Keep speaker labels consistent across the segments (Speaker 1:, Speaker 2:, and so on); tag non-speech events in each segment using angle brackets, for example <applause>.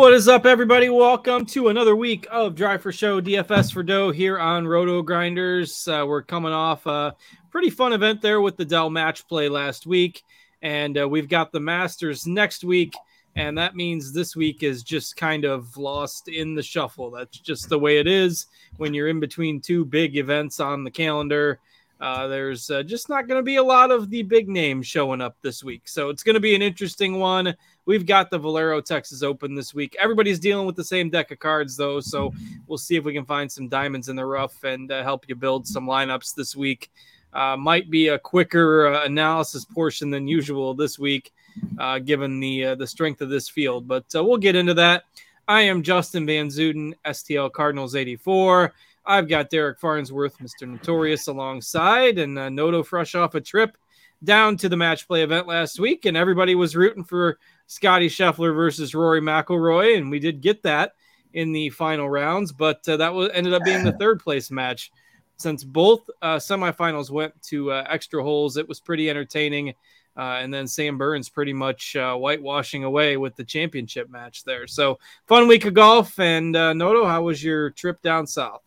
Speaker 1: What is up, everybody? Welcome to another week of Drive for Show DFS for Dough here on Roto Grinders. Uh, we're coming off a pretty fun event there with the Dell match play last week, and uh, we've got the Masters next week, and that means this week is just kind of lost in the shuffle. That's just the way it is when you're in between two big events on the calendar. Uh, there's uh, just not going to be a lot of the big names showing up this week. So it's going to be an interesting one. We've got the Valero Texas Open this week. Everybody's dealing with the same deck of cards, though. So we'll see if we can find some diamonds in the rough and uh, help you build some lineups this week. Uh, might be a quicker uh, analysis portion than usual this week, uh, given the the strength of this field. But we'll get into that. I am Justin Van Zuiden, STL Cardinals 84. I've got Derek Farnsworth, Mr. Notorious, alongside, and uh, Noto fresh off a trip down to the match play event last week, and everybody was rooting for Scotty Scheffler versus Rory McIlroy, and we did get that in the final rounds, but uh, that was ended up being the <laughs> third place match. Since both uh, semifinals went to uh, extra holes, it was pretty entertaining. Uh, and then Sam Burns pretty much uh, whitewashing away with the championship match there. So fun week of golf. And uh, Noto, how was your trip down south?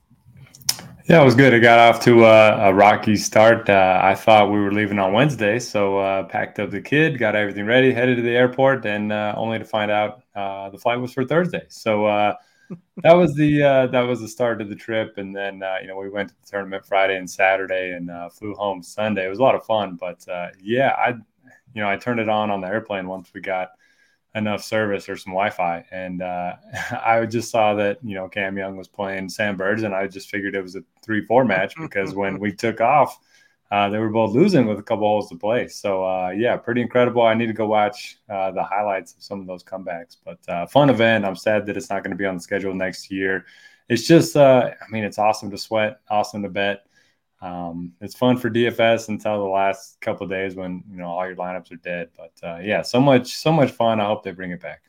Speaker 2: Yeah, it was good. I got off to a, a rocky start. Uh, I thought we were leaving on Wednesday, so uh, packed up the kid, got everything ready, headed to the airport, and uh, only to find out uh, the flight was for Thursday. So uh, <laughs> that was the uh, that was the start of the trip. And then you know we went to the tournament Friday and Saturday, and flew home Sunday. It was a lot of fun, but yeah, I you know I turned it on on the airplane once we got enough service or some Wi-Fi. And uh, <laughs> I just saw that you know Cam Young was playing Sam Burns, and I just figured it was a three-four match because <laughs> when we took off, uh, they were both losing with a couple holes to play. So uh, yeah, pretty incredible. I need to go watch uh, the highlights of some of those comebacks. But uh, fun event. I'm sad that it's not going to be on the schedule next year. It's just, uh, I mean, it's awesome to sweat, awesome to bet um, it's fun for DFS until the last couple days when you know all your lineups are dead. But uh, yeah, so much so much fun. I hope they bring it back.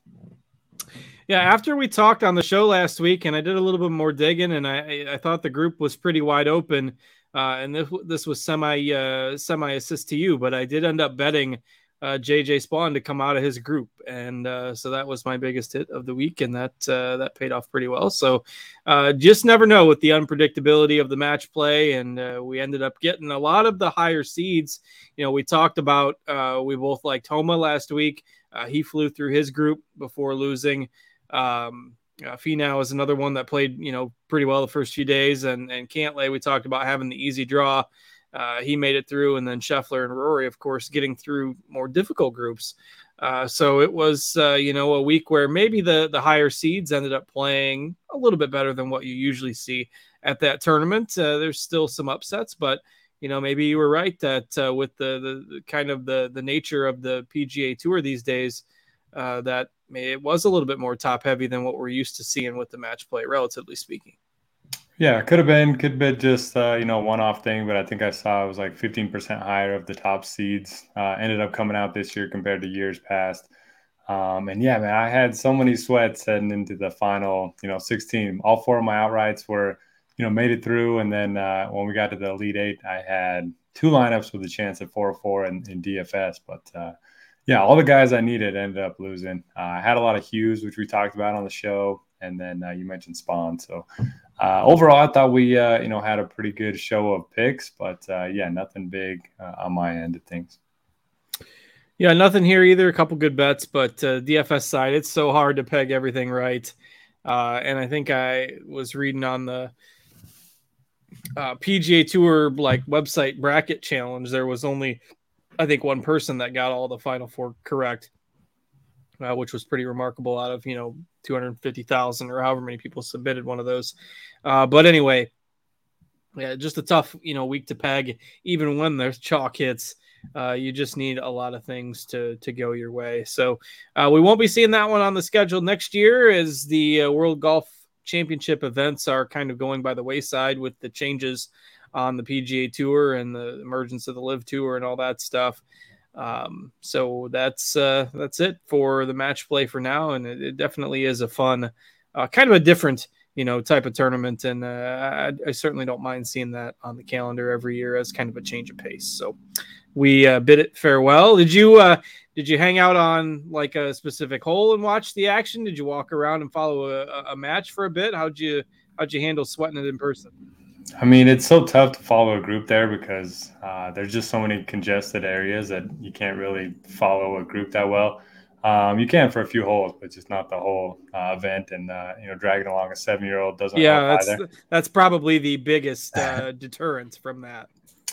Speaker 1: Yeah, after we talked on the show last week, and I did a little bit more digging, and I I thought the group was pretty wide open, uh, and this this was semi uh, semi assist to you, but I did end up betting uh, JJ Spaun to come out of his group, and uh, so that was my biggest hit of the week, and that uh, that paid off pretty well. So uh, just never know with the unpredictability of the match play, and uh, we ended up getting a lot of the higher seeds. You know, we talked about uh, we both liked Homa last week. he flew through his group before losing. Um, uh, Finau is another one that played, you know, pretty well the first few days, and and Cantlay we talked about having the easy draw uh, he made it through, and then Scheffler and Rory, of course, getting through more difficult groups. Uh, so it was, uh, you know, a week where maybe the the higher seeds ended up playing a little bit better than what you usually see at that tournament. Uh, there's still some upsets, but you know, maybe you were right that uh, with the, the, the kind of the the nature of the PGA Tour these days, that it was a little bit more top heavy than what we're used to seeing with the match play, relatively speaking.
Speaker 2: Yeah, could have been, could have been just uh, you know one off thing, but I think I saw it was like 15% higher of the top seeds. Uh, ended up coming out this year compared to years past. Um, and yeah, man, I had so many sweats heading into the final, you know, 16. All four of my outrights were, you know, made it through. And then uh, when we got to the Elite Eight, I had two lineups with a chance at 4 or 4 in, in DFS. But uh, yeah, all the guys I needed ended up losing. Uh, I had a lot of Hughes, which we talked about on the show. And then uh, you mentioned Spaun. So uh, overall, I thought we uh, you know had a pretty good show of picks, but uh, yeah, nothing big uh, on my end of things.
Speaker 1: Yeah, nothing here either. A couple good bets, but uh, DFS side, it's so hard to peg everything right. Uh, and I think I was reading on the PGA Tour like website bracket challenge. There was only, I think, one person that got all the final four correct, which was pretty remarkable out of you know 250,000 or however many people submitted one of those. Uh, but anyway, yeah, just a tough, you know, week to peg. Even when there's chalk hits, uh, you just need a lot of things to to go your way. So uh, we won't be seeing that one on the schedule next year, as the uh, World Golf Championship events are kind of going by the wayside with the changes on the PGA Tour and the emergence of the LIV Tour and all that stuff. Um, so that's uh, that's it for the match play for now, and it, it definitely is a fun, uh, kind of a different you know type of tournament, and uh, I, I, certainly don't mind seeing that on the calendar every year as kind of a change of pace. So we uh, bid it farewell. Did you uh, did you hang out on like a specific hole and watch the action? Did you walk around and follow a, a match for a bit? How'd you how'd you handle sweating it in person?
Speaker 2: I mean, it's so tough to follow a group there because uh, there's just so many congested areas that you can't really follow a group that well. Um, you can for a few holes, but just not the whole uh, event. And uh, you know, dragging along a seven-year-old doesn't.
Speaker 1: Yeah, that's either. that's probably the biggest uh, <laughs> deterrence from that.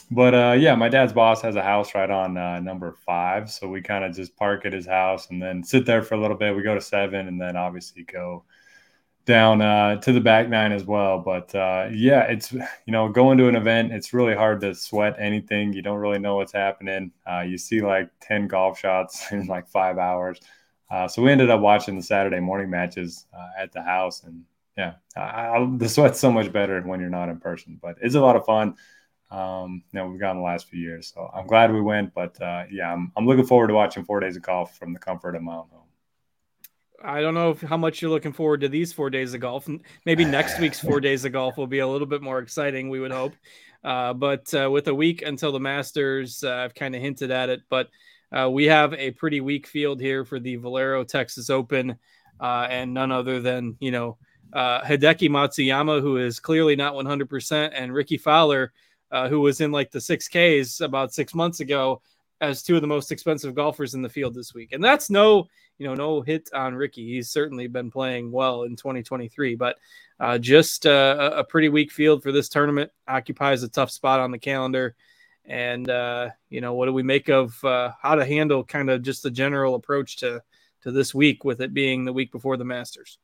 Speaker 2: But uh, yeah, my dad's boss has a house right on uh, number five, so we kind of just park at his house and then sit there for a little bit. We go to seven, and then obviously go down uh, to the back nine as well. But uh, yeah, it's you know going to an event, it's really hard to sweat anything. You don't really know what's happening. Uh, you see like ten golf shots <laughs> in like five hours. Uh, so we ended up watching the Saturday morning matches uh, at the house, and yeah, I, I, the sweat's so much better when you're not in person. But it's a lot of fun. Um, you know, we've gone the last few years, so I'm glad we went. But uh, yeah, I'm, I'm looking forward to watching four days of golf from the comfort of my own home.
Speaker 1: I don't know if, how much you're looking forward to these four days of golf. Maybe next week's four <sighs> days of golf will be a little bit more exciting. We would hope, uh, but uh, with a week until the Masters, uh, I've kind of hinted at it. But uh, we have a pretty weak field here for the Valero Texas Open, uh, and none other than you know uh, Hideki Matsuyama, who is clearly not 100%, and Rickie Fowler, who was in like the six Ks about six months ago as two of the most expensive golfers in the field this week. And that's no, you know, no hit on Rickie. He's certainly been playing well in 2023, but uh, just uh, a pretty weak field for this tournament. Occupies a tough spot on the calendar. And uh, you know, what do we make of uh, how to handle kind of just the general approach to to this week with it being the week before the Masters?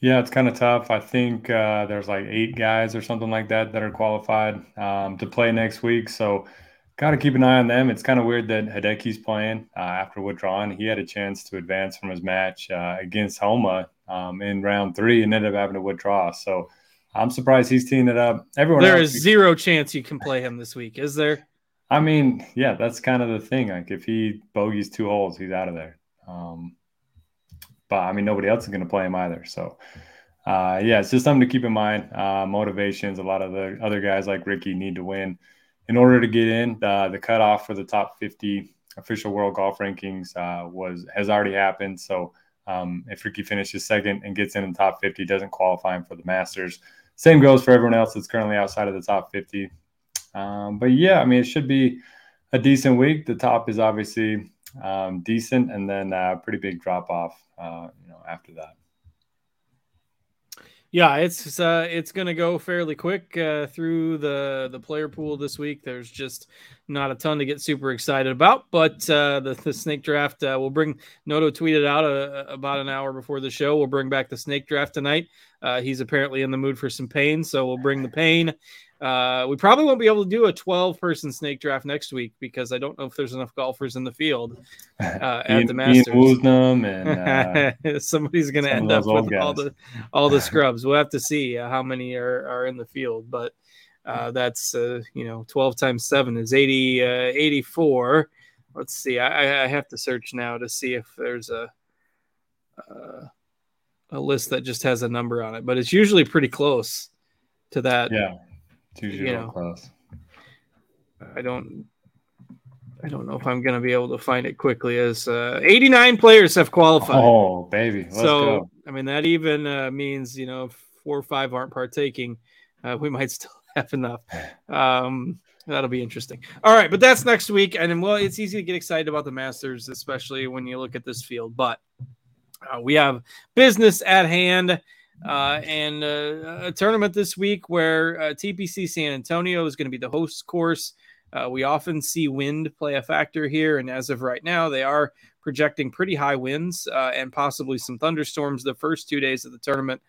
Speaker 2: Yeah, it's kind of tough. I think uh, there's like eight guys or something like that that are qualified um, to play next week. So got to keep an eye on them. It's kind of weird that Hideki's playing uh, after withdrawing. He had a chance to advance from his match uh, against Homa um, in round three and ended up having to withdraw. So I'm surprised he's teeing it up. Everyone
Speaker 1: there is zero chance you can play him this week, is there?
Speaker 2: I mean, yeah, that's kind of the thing. Like if he bogeys two holes, he's out of there. Um, but I mean, nobody else is going to play him either. So. Uh, yeah, it's just something to keep in mind. Uh, motivations. A lot of the other guys like Rickie need to win in order to get in, the cutoff for the top 50 official world golf rankings uh, was has already happened. So um, if Rickie finishes second and gets in the top 50, doesn't qualify him for the Masters. Same goes for everyone else that's currently outside of the top 50. Um, but yeah, I mean, it should be a decent week. The top is obviously um, decent, and then a uh, pretty big drop off, uh, you know, after that.
Speaker 1: Yeah, it's uh, it's going to go fairly quick uh, through the the player pool this week. There's just not a ton to get super excited about, but uh, the the snake draft uh, will bring. Noto tweeted out a, uh, about an hour before the show. We'll bring back the snake draft tonight. Uh, he's apparently in the mood for some pain, so we'll bring the pain. Uh, we probably won't be able to do a 12 person snake draft next week because I don't know if there's enough golfers in the field <laughs> uh, at Ian, the Masters. and, uh, <laughs> Somebody's going to end up with guys. all the all the <laughs> scrubs. We'll have to see uh, how many are, are in the field, but uh, that's uh, you know 12 times seven is 80 84. Let's see. I, I have to search now to see if there's a a list that just has a number on it, but it's usually pretty close to that.
Speaker 2: Yeah Two zero you know, close.
Speaker 1: I don't. I don't know if I'm going to be able to find it quickly. As uh, 89 players have qualified.
Speaker 2: Oh, baby! Let's
Speaker 1: so
Speaker 2: go.
Speaker 1: I mean that even uh, means you know four or five aren't partaking. Uh, we might <laughs> still <laughs> have enough. Um, that'll be interesting. All right, but that's next week, and well, it's easy to get excited about the Masters, especially when you look at this field. But uh, we have business at hand uh, and uh, a tournament this week where uh, TPC San Antonio is going to be the host course. Uh, we often see wind play a factor here, and as of right now, they are projecting pretty high winds uh, and possibly some thunderstorms the first two days of the tournament,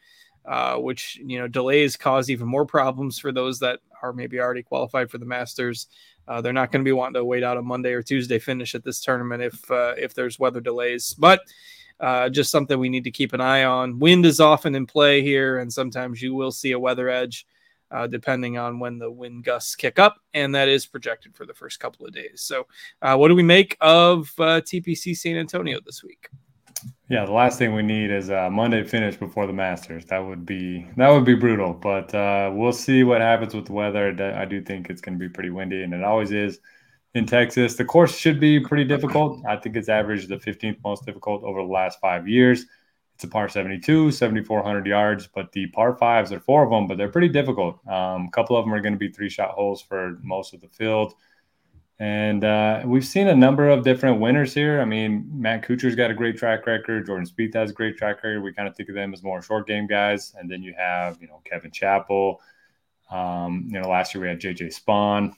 Speaker 1: uh, which you know delays cause even more problems for those that are maybe already qualified for the Masters. Uh, they're not going to be wanting to wait out a Monday or Tuesday finish at this tournament if uh, if there's weather delays, but uh, just something we need to keep an eye on. Wind is often in play here, and sometimes you will see a weather edge uh, depending on when the wind gusts kick up, and that is projected for the first couple of days. So, uh, what do we make of uh, TPC San Antonio this week?
Speaker 2: Yeah, the last thing we need is a Monday finish before the Masters. That would be that would be brutal, but uh, we'll see what happens with the weather. I do think it's going to be pretty windy, and it always is in Texas. The course should be pretty difficult. I think it's averaged the 15th most difficult over the last five years. It's a par 72, 7,400 yards, but the par fives are four of them, but they're pretty difficult. Um, a couple of them are going to be three shot holes for most of the field. And uh, we've seen a number of different winners here. I mean, Matt Kuchar's got a great track record. Jordan Spieth has a great track record. We kind of think of them as more short game guys. And then you have, you know, Kevin Chappell. Um, you know, last year we had JJ Spaun.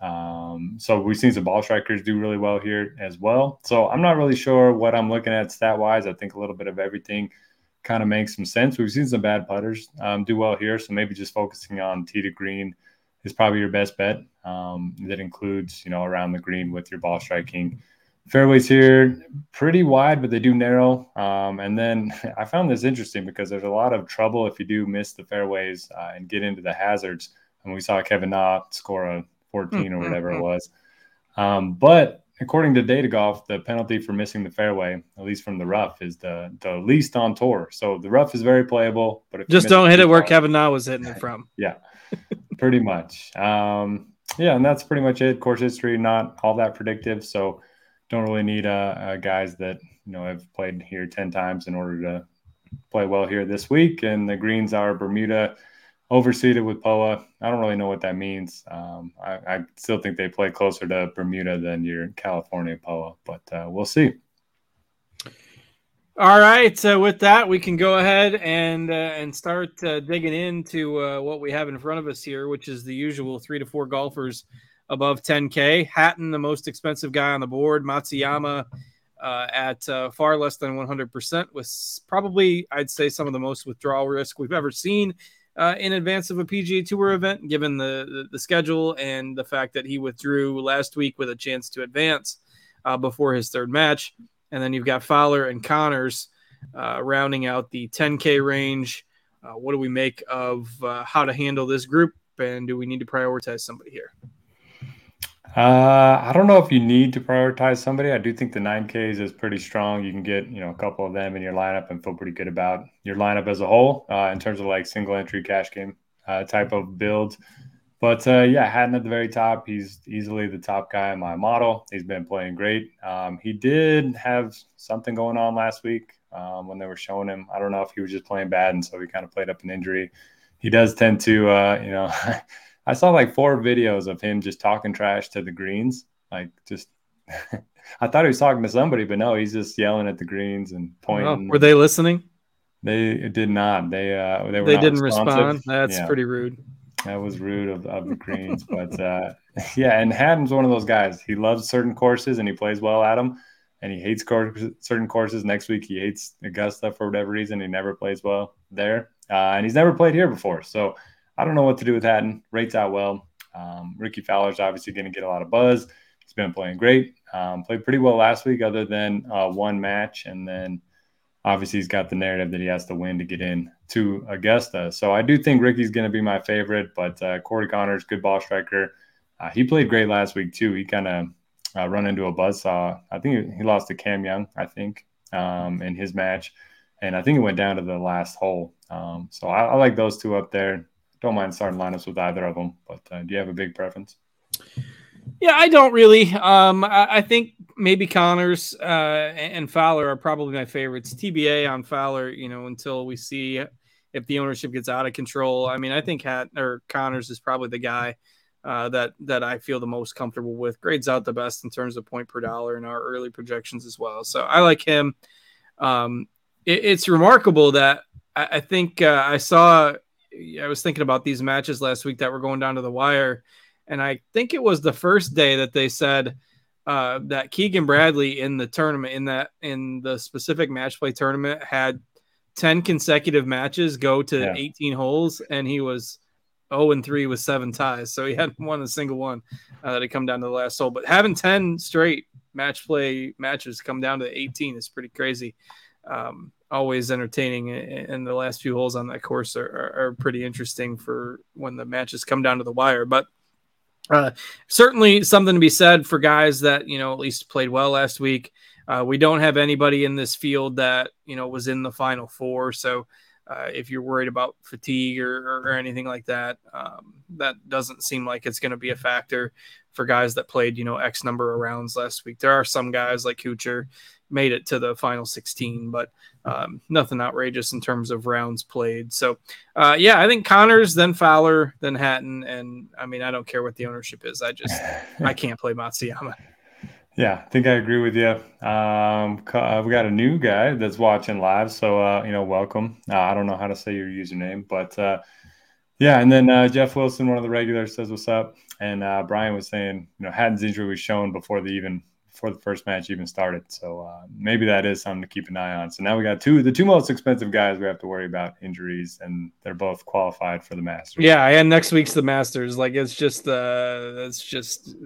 Speaker 2: Um, so we've seen some ball strikers do really well here as well. So I'm not really sure what I'm looking at stat wise. I think a little bit of everything kind of makes some sense. We've seen some bad putters um, do well here. So maybe just focusing on tee to green is probably your best bet. Um, that includes, you know, around the green with your ball striking. Fairways here pretty wide, but they do narrow. Um, and then <laughs> I found this interesting because there's a lot of trouble if you do miss the fairways uh, and get into the hazards. And we saw Kevin Na score a 14 or whatever it was. Um, but according to Data Golf, the penalty for missing the fairway, at least from the rough, is the the least on tour. So the rough is very playable, but
Speaker 1: just don't hit it where Kevin Na was hitting it from. <laughs>
Speaker 2: yeah, pretty much. Um, yeah, and that's pretty much it. Course history not all that predictive, so don't really need uh, uh, guys that you know have played here ten times in order to play well here this week. And the greens are Bermuda overseeded with POA. I don't really know what that means. Um, I, I, still think they play closer to Bermuda than your California POA, but uh, we'll see.
Speaker 1: All right. With that, we can go ahead and uh, and start uh, digging into uh, what we have in front of us here, which is the usual three to four golfers above 10K. Hatton, the most expensive guy on the board. Matsuyama uh, at uh, far less than 100%, with probably, I'd say, some of the most withdrawal risk we've ever seen uh, in advance of a PGA Tour event, given the, the, the sketule and the fact that he withdrew last week with a chance to advance before his third match. And then you've got Fowler and Conners uh, rounding out the 10K range. Uh, what do we make of uh, how to handle this group? And do we need to prioritize somebody here?
Speaker 2: Uh, I don't know if you need to prioritize somebody. I do think the 9Ks is pretty strong. You can get, you know, a couple of them in your lineup and feel pretty good about your lineup as a whole uh, in terms of like single entry cash game uh, type of build. But uh, yeah, Hatton at the very top. He's easily the top guy in my model. He's been playing great. Um, he did have something going on last week um, when they were showing him. I don't know if he was just playing bad, and so he kind of played up an injury. He does tend to, uh, you know, <laughs> I saw like four videos of him just talking trash to the greens, like just. <laughs> I thought he was talking to somebody, but no, he's just yelling at the greens and pointing.
Speaker 1: Oh, were they listening?
Speaker 2: They did not. They uh, they,
Speaker 1: they didn't responsive. respond. That's yeah. pretty rude.
Speaker 2: That was <laughs> rude of, of the Greens, but uh, <laughs> yeah, and Hatton's one of those guys. He loves certain courses and he plays well at them, and he hates certain courses. Next week he hates Augusta for whatever reason. He never plays well there, uh, and he's never played here before. So I don't know what to do with Hatton. Rates out well. Um, Rickie Fowler's obviously going to get a lot of buzz. He's been playing great. Um, played pretty well last week, other than uh, one match, and then obviously he's got the narrative that he has to win to get in to Augusta. So I do think Rickie's going to be my favorite, but uh, Corey Conners, good ball striker. Uh, he played great last week too. He kind of uh, run into a buzzsaw. I think he lost to Cam Young, I think, um, in his match. And I think it went down to the last hole. Um, so I, I, like those two up there. Don't mind starting lineups with either of them. But uh, do you have a big preference?
Speaker 1: Yeah, I don't really. Um, I, I think maybe Conners uh, and Fowler are probably my favorites. TBA on Fowler, you know, until we see if the ownership gets out of control. I mean, I think Hat or Conners is probably the guy uh, that that I feel the most comfortable with. Grades out the best in terms of point per dollar in our early projections as well. So I like him. Um, it, it's remarkable that I, I think uh, I saw. I was thinking about these matches last week that were going down to the wire and I think it was the first day that they said uh, that Keegan Bradley in the tournament, in that in the specific match play tournament, had ten consecutive matches go to yeah. 18 holes, and he was 0 and 3 with seven ties. So he hadn't <laughs> won a single one uh, that had come down to the last hole. But having 10 straight match play matches come down to 18 is pretty crazy. Um, always entertaining, and the last few holes on that course are, are, are pretty interesting for when the matches come down to the wire. But uh, certainly something to be said for guys that you know at least played well last week. Uh, we don't have anybody in this field that you know was in the final four, so uh, if you're worried about fatigue or, or, anything like that, um, that doesn't seem like it's going to be a factor for guys that played, you know, X number of rounds last week. There are some guys like Kuchar made it to the final 16, but um, nothing outrageous in terms of rounds played. So, uh, yeah, I think Conners, then Fowler, then Hatton. And I mean, I don't care what the ownership is. I just, I <laughs> can't play Matsuyama.
Speaker 2: Yeah, I think I agree with you. Um, uh, we got a new guy that's watching live, so uh, you know, welcome. Uh, I don't know how to say your username, but uh, yeah. And then uh, Jeff Wilson, one of the regulars, says what's up. And uh, Brian was saying, you know, Hatton's injury was shown before the even before the first match even started. So uh, maybe that is something to keep an eye on. So now we got two the two most expensive guys we have to worry about injuries, and they're both qualified for the Masters.
Speaker 1: Yeah, and next week's the Masters. Like it's just uh it's just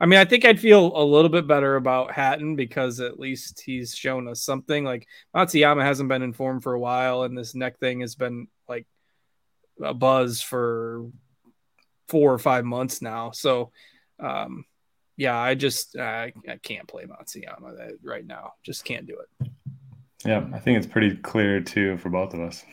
Speaker 1: I mean, I think I'd feel a little bit better about Hatton because at least he's shown us something. Like Matsuyama hasn't been informed for a while, and this neck thing has been like a buzz for four or five months now. So um yeah, I just uh, I can't play Matsuyama right now. Just can't do it.
Speaker 2: Yeah, I think it's pretty clear too for both of us.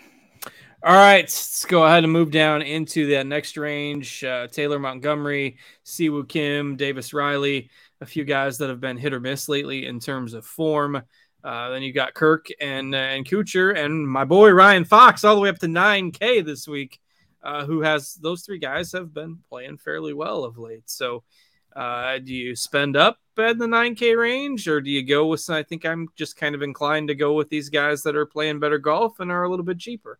Speaker 1: All right, let's go ahead and move down into that next range. Uh, Taylor Montgomery, Siwoo Kim, Davis Riley, a few guys that have been hit or miss lately in terms of form. Uh, then you got Kirk and uh, and Kuchar and my boy Ryan Fox all the way up to 9K this week, uh, who has those three guys have been playing fairly well of late. So uh, do you spend up at the 9K range or do you go with, I think I'm just kind of inclined to go with these guys that are playing better golf and are a little bit cheaper.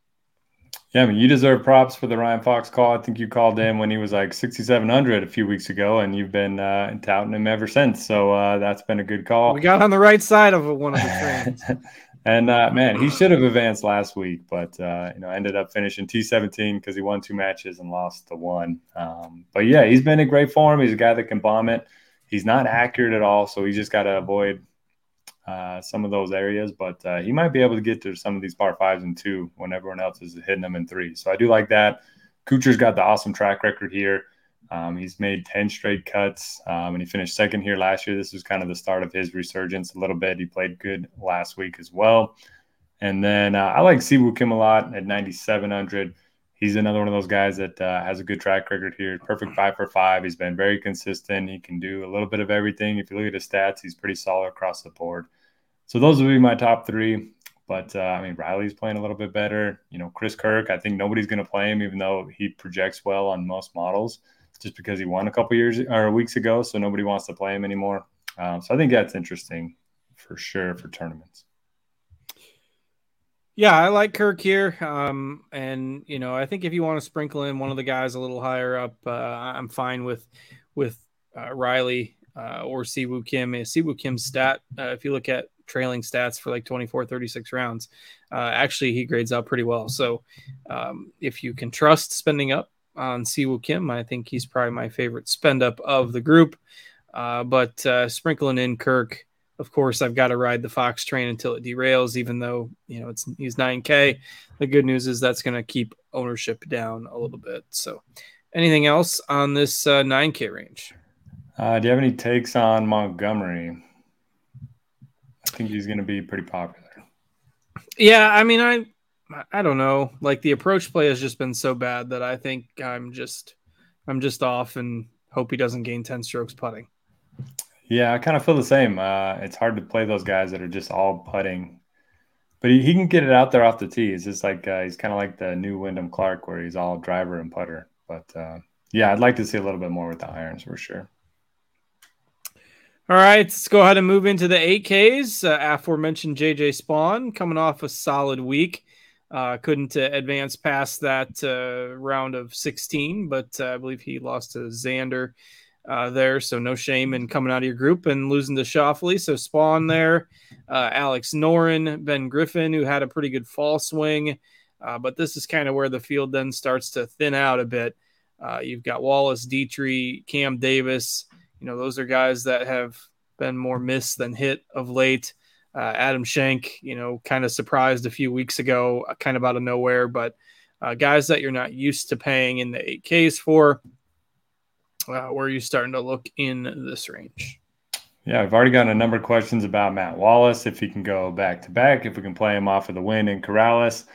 Speaker 2: Yeah, I mean, you deserve props for the Ryan Fox call. I think you called him when he was like 6,700 a few weeks ago, and you've been uh, touting him ever since. So uh, that's been a good call.
Speaker 1: We got on the right side of one of the trains. <laughs>
Speaker 2: and uh, man, he should have advanced last week, but uh, you know, ended up finishing T17 because he won two matches and lost the one. Um, but yeah, he's been in great form. He's a guy that can bomb it. He's not accurate at all, so he just got to avoid uh, some of those areas, but uh, he might be able to get to some of these par fives and two when everyone else is hitting them in three. So I do like that. Kuchar's got the awesome track record here. Um, he's made 10 straight cuts um, and he finished second here last year. This was kind of the start of his resurgence a little bit. He played good last week as well. And then uh, I like Siwoo Kim a lot at 9,700. He's another one of those guys that uh, has a good track record here. Perfect five for five. He's been very consistent. He can do a little bit of everything. If you look at his stats, he's pretty solid across the board. So those would be my top three. But uh, I mean, Riley's playing a little bit better. You know, Chris Kirk, I think nobody's going to play him, even though he projects well on most models, just because he won a couple years or weeks ago. So nobody wants to play him anymore. Um, so I think that's interesting for sure for tournaments.
Speaker 1: Yeah, I like Kirk here. Um, and you know, I think if you want to sprinkle in one of the guys a little higher up, uh, I'm fine with with uh, Riley uh, or Siwoo Kim. Siwoo Kim's stat, uh, if you look at trailing stats for like 24, 36 rounds. Uh, actually, he grades out pretty well. So um, if you can trust spending up on Siwoo Kim, I think he's probably my favorite spend up of the group. Uh, but uh, sprinkling in Kirk, of course, I've got to ride the Fox train until it derails, even though, you know, it's he's 9K. The good news is that's going to keep ownership down a little bit. So anything else on this 9K uh, range?
Speaker 2: Uh, do you have any takes on Montgomery? I think he's going to be pretty popular.
Speaker 1: Yeah, I mean, I I don't know. Like the approach play has just been so bad that I think I'm just I'm just off and hope he doesn't gain 10 strokes putting.
Speaker 2: Yeah, I kind of feel the same. Uh, it's hard to play those guys that are just all putting, but he, he can get it out there off the tee. It's just like uh, he's kind of like the new Wyndham Clark, where he's all driver and putter. But uh, yeah, I'd like to see a little bit more with the irons for sure.
Speaker 1: All right, let's go ahead and move into the 8Ks. Uh, aforementioned JJ Spaun coming off a solid week. Uh, couldn't uh, advance past that uh, round of 16, but uh, I believe he lost to Xander uh, there. So no shame in coming out of your group and losing to Schauffele. So Spaun there, Alex Noren, Ben Griffin, who had a pretty good fall swing. but this is kind of where the field then starts to thin out a bit. you've got Wallace, Detry, Cam Davis. You know, those are guys that have been more missed than hit of late. Uh, Adam Schenk, you know, kind of surprised a few weeks ago, uh, kind of out of nowhere, but uh, guys that you're not used to paying in the 8Ks for, uh, where are you starting to look in this range?
Speaker 2: Yeah, I've already gotten a number of questions about Matt Wallace, if he can go back to back, if we can play him off of the win in Corales.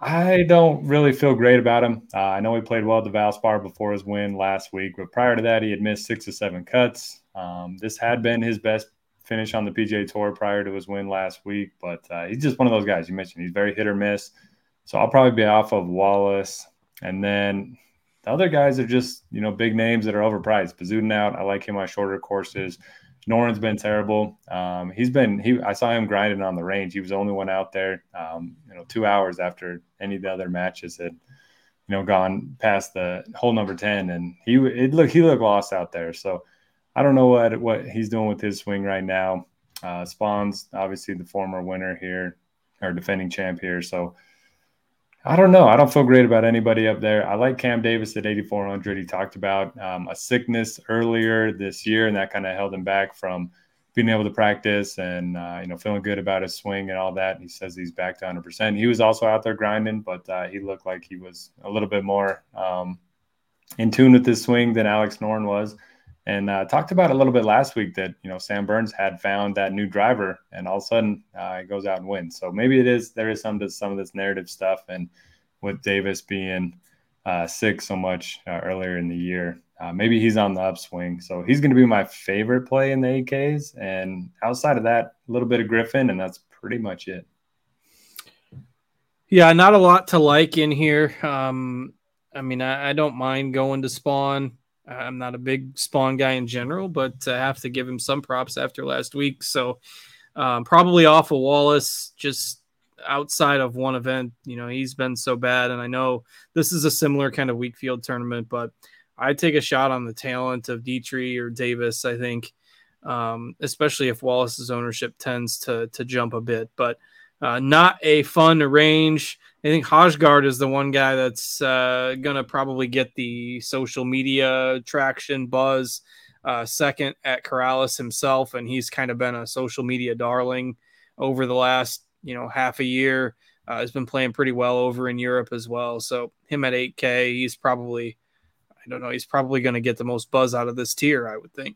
Speaker 2: I don't really feel great about him. Uh, I know he played well at the Valspar before his win last week, but prior to that, he had missed six or seven cuts. Um, this had been his best finish on the PGA Tour prior to his win last week, but uh, he's just one of those guys you mentioned. He's very hit or miss. So I'll probably be off of Wallace. And then the other guys are just, you know, big names that are overpriced. Bezuidenhout out. I like him on shorter courses. Noren's been terrible. Um, he's been he. I saw him grinding on the range. He was the only one out there. Um, you know, two hours after any of the other matches had, you know, gone past the hole number ten, and he it look he looked lost out there. So I don't know what what he's doing with his swing right now. Uh, Spaun's obviously the former winner here or defending champ here, so I don't know. I don't feel great about anybody up there. I like Cam Davis at 8,400. He talked about um, a sickness earlier this year, and that kind of held him back from being able to practice and uh, you know feeling good about his swing and all that. He says he's back to 100. percent He was also out there grinding, but uh, he looked like he was a little bit more um, in tune with his swing than Alex Noren was. And uh, talked about a little bit last week that you know Sam Burns had found that new driver, and all of a sudden uh, he goes out and wins. So maybe it is there is some to some of this narrative stuff, and with Davis being uh, sick so much uh, earlier in the year. Uh, maybe he's on the upswing. So he's going to be my favorite play in the AKs. And outside of that, a little bit of Griffin, and that's pretty much it.
Speaker 1: Yeah, not a lot to like in here. Um, I mean, I, I don't mind going to Spaun. I'm not a big Spaun guy in general, but I have to give him some props after last week. So um, probably off of Wallace, just outside of one event, you know, he's been so bad. And I know this is a similar kind of weak field tournament, but I'd take a shot on the talent of Detry or Davis, I think, um, especially if Wallace's ownership tends to, to jump a bit, but uh, not a fun range. I think Hojgaard is the one guy that's uh, to probably get the social media traction buzz. Uh, second at Corales himself, and he's kind of been a social media darling over the last you know half a year. Uh, has been playing pretty well over in Europe as well. So him at 8K, he's probably I don't know, he's probably going to get the most buzz out of this tier, I would think.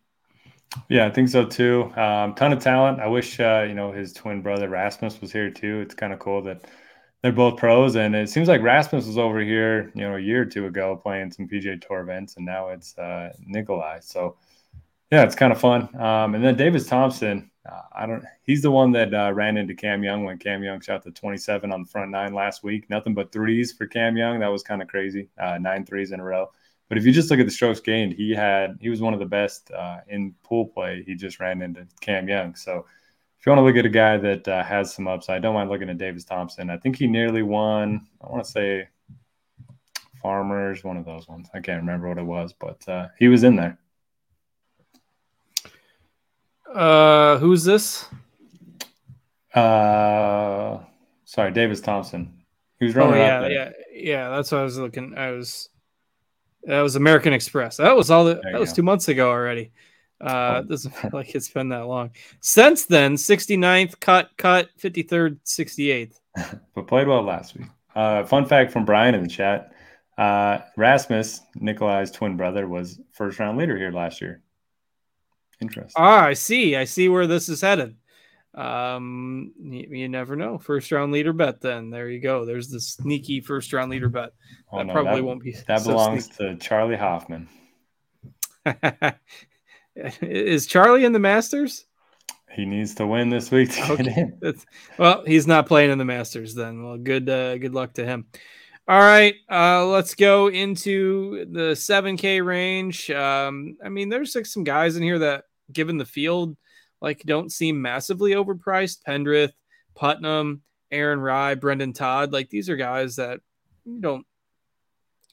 Speaker 2: Yeah, I think so too. Um, ton of talent. I wish uh, you know his twin brother Rasmus was here too. It's kind of cool that they're both pros, and it seems like Rasmus was over here, you know, a year or two ago playing some PGA Tour events, and now it's uh, Nicolai. So yeah, it's kind of fun. Um, and then Davis Thompson, uh, I don't. He's the one that uh, ran into Cam Young when Cam Young shot the 27 on the front nine last week. Nothing but threes for Cam Young. That was kind of crazy. Uh, nine threes in a row. But if you just look at the strokes gained, he had he was one of the best uh, in pool play. He just ran into Cam Young. So if you want to look at a guy that uh, has some upside, don't mind looking at Davis Thompson. I think he nearly won. I want to say Farmers, one of those ones. I can't remember what it was, but uh, he was in there.
Speaker 1: Uh, who's this?
Speaker 2: Uh, sorry, Davis Thompson. He was running.
Speaker 1: Oh yeah, yeah, yeah. That's what I was looking. I was. That was American Express. That was all. The, that was go. two months ago already. Uh, oh. doesn't <laughs> feel like it's been that long. Since then, 69th, cut, cut, 53rd, 68th. <laughs>
Speaker 2: but played well last week. Uh, fun fact from Brian in the chat uh, Rasmus, Nicolai's twin brother, was first round leader here last year. Interesting.
Speaker 1: Ah, I see. I see where this is headed. Um, you, you, never know. First round leader bet. Then there you go. There's the sneaky first round leader bet. Oh, that no, probably that, won't be.
Speaker 2: That so belongs sneaky. to Charley Hoffman. <laughs> <laughs>
Speaker 1: is Charley in the Masters?
Speaker 2: He needs to win this week to okay. get in. <laughs>
Speaker 1: well, he's not playing in the Masters then. Well, good uh, good luck to him. All right, uh, let's go into the 7K range. Um, I mean, there's like some guys in here that given the field, like don't seem massively overpriced. Pendrith, Putnam, Aaron Rai, Brendon Todd, like these are guys that you don't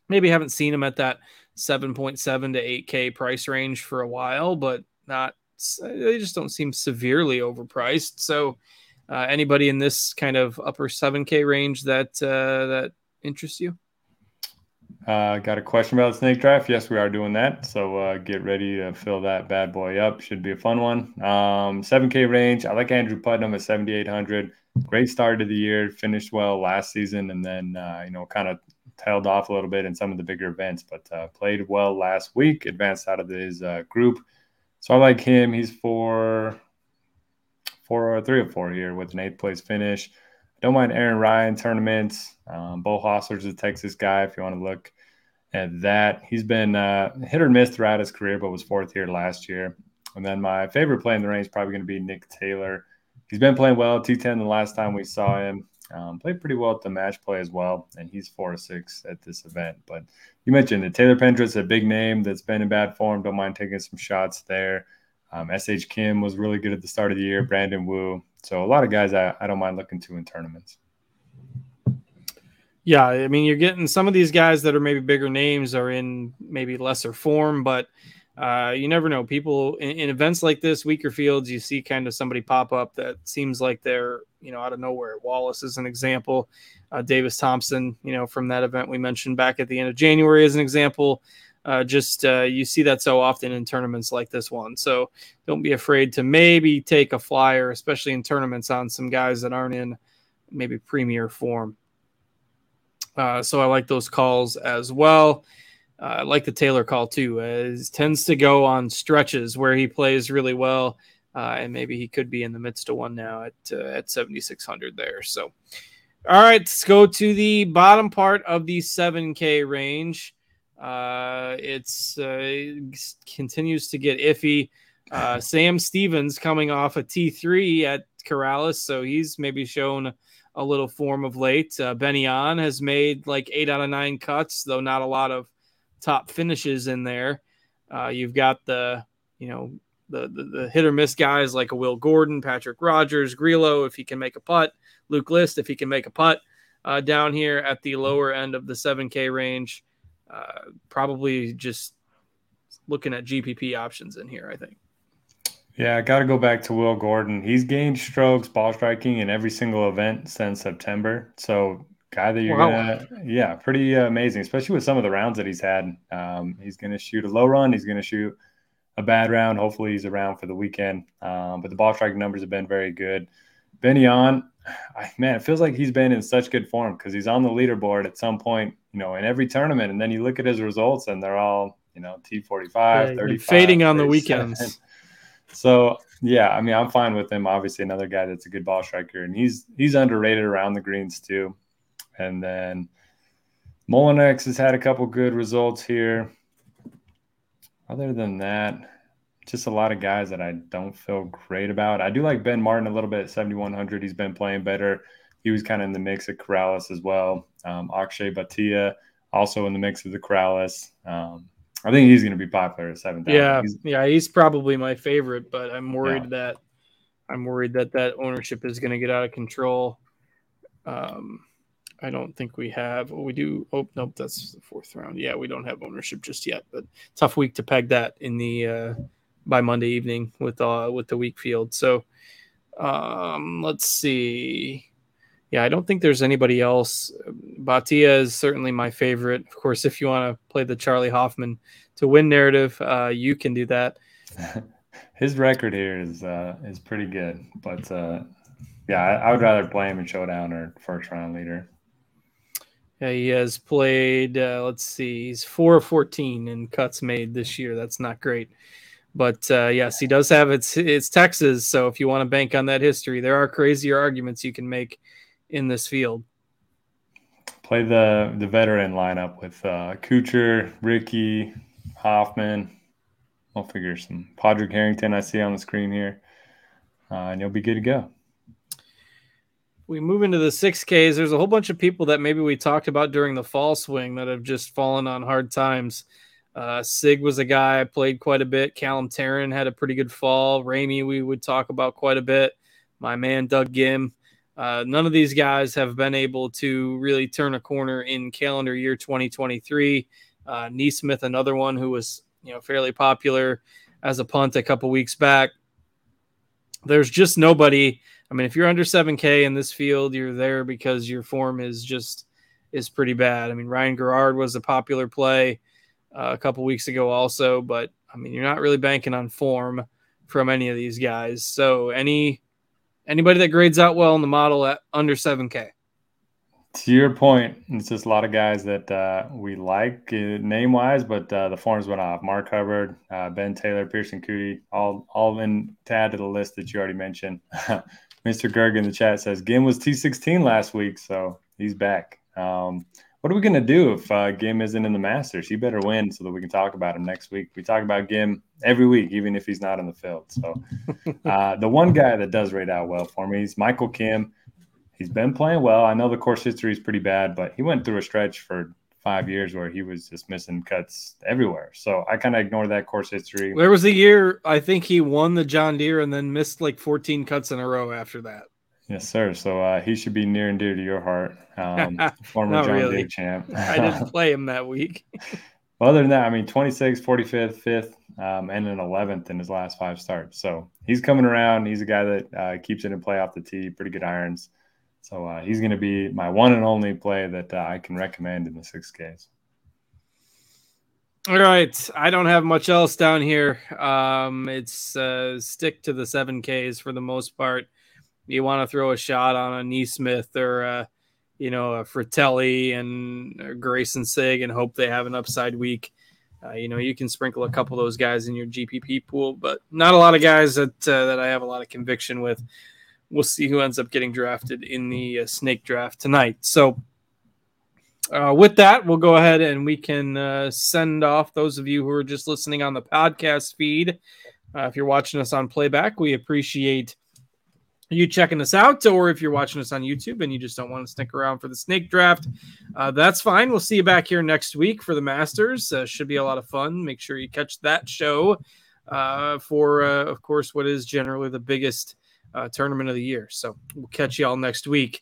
Speaker 1: maybe haven't seen them at that 7.7 to 8K price range for a while, but not they just don't seem severely overpriced. So uh, anybody in this kind of upper 7K range that uh, that interests you?
Speaker 2: Uh, got a question about the snake draft? Yes, we are doing that. So uh, get ready to fill that bad boy up. Should be a fun one. Um, 7K range. I like Andrew Putnam at 7,800. Great start to the year. Finished well last season, and then uh, you know kind of tailed off a little bit in some of the bigger events, but uh, played well last week. Advanced out of his uh, group. So I like him. He's four, four or three or four here with an eighth place finish. don't mind Aaron Ryan tournaments. Um, Beau Hossler's a Texas guy if you want to look at that. He's been uh, hit or miss throughout his career, but was fourth here last year. And then my favorite play in the range is probably going to be Nick Taylor. He's been playing well, 210 the last time we saw him. Um, played pretty well at the match play as well, and he's four to six at this event. But you mentioned it. Taylor Pendrith, a big name that's been in bad form. Don't mind taking some shots there. Um, SH Kim was really good at the start of the year. Brandon Wu. So a lot of guys I, I don't mind looking to in tournaments.
Speaker 1: Yeah, I mean, you're getting some of these guys that are maybe bigger names are in maybe lesser form, but uh, you never know. People in, in, events like this, weaker fields, you see kind of somebody pop up that seems like they're you know out of nowhere. Wallace is an example. Uh, Davis Thompson, you know, from that event we mentioned back at the end of January, as an example. Uh, just uh, you see that so often in tournaments like this one. So don't be afraid to maybe take a flyer, especially in tournaments, on some guys that aren't in maybe premier form. Uh, so I like those calls as well. Uh, I like the Taylor call too. As tends to go on stretches where he plays really well, uh, and maybe he could be in the midst of one now at uh, at 7600 there. So, all right, let's go to the bottom part of the 7K range. Uh, it's uh, continues to get iffy. Uh, <laughs> Sam Stevens coming off a T3 at Corales, so he's maybe shown a little form of late. Uh, Benny An has made like eight out of nine cuts, though not a lot of top finishes in there. Uh, you've got the, you know, the, the, the hit or miss guys like a Will Gordon, Patrick Rodgers, Grillo, if he can make a putt, Luke List, if he can make a putt uh, down here at the lower end of the 7K range. Uh, probably just looking at GPP options in here, I think.
Speaker 2: Yeah, I got to go back to Will Gordon. He's gained strokes, ball striking in every single event since September. So, guy that you're wow. gonna, yeah, pretty uh, amazing, especially with some of the rounds that he's had. Um, he's gonna shoot a low run. He's gonna shoot a bad round. Hopefully, he's around for the weekend. Um, but the ball striking numbers have been very good. Benny An, man, it feels like he's been in such good form because he's on the leaderboard at some point, you know, in every tournament. And then you look at his results and they're all, you know, T45, yeah, 35.
Speaker 1: Fading on the weekends.
Speaker 2: So, yeah, I mean, I'm fine with him. Obviously, another guy that's a good ball striker. And he's he's underrated around the greens, too. And then Molinex has had a couple good results here. Other than that, just a lot of guys that I don't feel great about. I do like Ben Martin a little bit at 7,100. He's been playing better. He was kind of in the mix of Corales as well. Um, Akshay Bhatia also in the mix of the Corales. Um, I think he's going to be popular at 7,000.
Speaker 1: Yeah, he's, yeah, he's probably my favorite, but I'm worried yeah. that I'm worried that that ownership is going to get out of control. Um, I don't think we have. Well, we do. Oh, nope, that's the fourth round. Yeah, we don't have ownership just yet, but tough week to peg that in the uh, by Monday evening with uh with the weak field. So um, let's see. Yeah, I don't think there's anybody else. Bhatia is certainly my favorite. Of course, if you want to play the Charley Hoffman to win narrative, uh, you can do that. <laughs>
Speaker 2: His record here is uh, is pretty good, but uh, yeah, I, I would rather play him in showdown or first round leader.
Speaker 1: Yeah, he has played. Uh, let's see, he's four of fourteen in cuts made this year. That's not great. But uh, yes, he does have it's it's Texas, so if you want to bank on that history, there are crazier arguments you can make in this field.
Speaker 2: Play the the veteran lineup with uh, Kuchar, Rickie, Hoffman. I'll figure some Padraig Harrington. I see on the screen here, uh, and you'll be good to go.
Speaker 1: We move into the six Ks. There's a whole bunch of people that maybe we talked about during the fall swing that have just fallen on hard times. Uh, Sigg was a guy I played quite a bit. Callum Tarren had a pretty good fall. Ramey, we would talk about quite a bit. My man, Doug Ghim. Uh, none of these guys have been able to really turn a corner in calendar year 2023. Uh, NeSmith, another one who was you know fairly popular as a punt a couple weeks back. There's just nobody. I mean, if you're under 7K in this field, you're there because your form is just is pretty bad. I mean, Ryan Gerard was a popular play uh, a couple weeks ago also, but I mean, you're not really banking on form from any of these guys. So any anybody that grades out well in the model at under 7K.
Speaker 2: To your point, it's just a lot of guys that uh, we like uh, name wise, but uh, the forms went off. Mark Hubbard, uh, Ben Taylor, Pearson Coody, all all in to add to the list that you already mentioned. <laughs> Mr. Gerg in the chat says Gim was T16 last week, so he's back. Um, what are we gonna do if uh, Gim isn't in the Masters? He better win so that we can talk about him next week. We talk about Gim every week, even if he's not in the field. So <laughs> uh, the one guy that does rate out well for me is Michael Kim. He's been playing well. I know the course history is pretty bad, but he went through a stretch for five years where he was just missing cuts everywhere. So I kind of ignore that course history.
Speaker 1: There was a year I think he won the John Deere and then missed like 14 cuts in a row after that.
Speaker 2: Yes, sir. So uh, he should be near and dear to your heart. Um, <laughs> former John really. Deere champ. <laughs>
Speaker 1: I didn't <laughs> play him that week.
Speaker 2: well, other than that, I mean, 26, 45th, 5th, um, and an 11th in his last five starts. So he's coming around. He's a guy that uh, keeps it in play off the tee, pretty good irons. So uh, he's going to be my one and only play that uh, I can recommend in the six Ks.
Speaker 1: All right, I don't have much else down here. Um, it's uh, stick to the seven Ks for the most part. You want to throw a shot on a NeSmith or a, uh, you know a Frittelli and Greyson Sigg and hope they have an upside week. Uh, you know, you can sprinkle a couple of those guys in your GPP pool, but not a lot of guys that uh, that I have a lot of conviction with we'll see who ends up getting drafted in the uh, snake draft tonight. So, uh, with that, we'll go ahead and we can uh, send off those of you who are just listening on the podcast feed. Uh, if you're watching us on playback, we appreciate you checking us out. Or if you're watching us on YouTube and you just don't want to stick around for the snake draft, uh, that's fine. We'll see you back here next week for the Masters. Uh, should be a lot of fun. Make sure you catch that show for, of course, what is generally the biggest uh, tournament of the year. So we'll catch you all next week.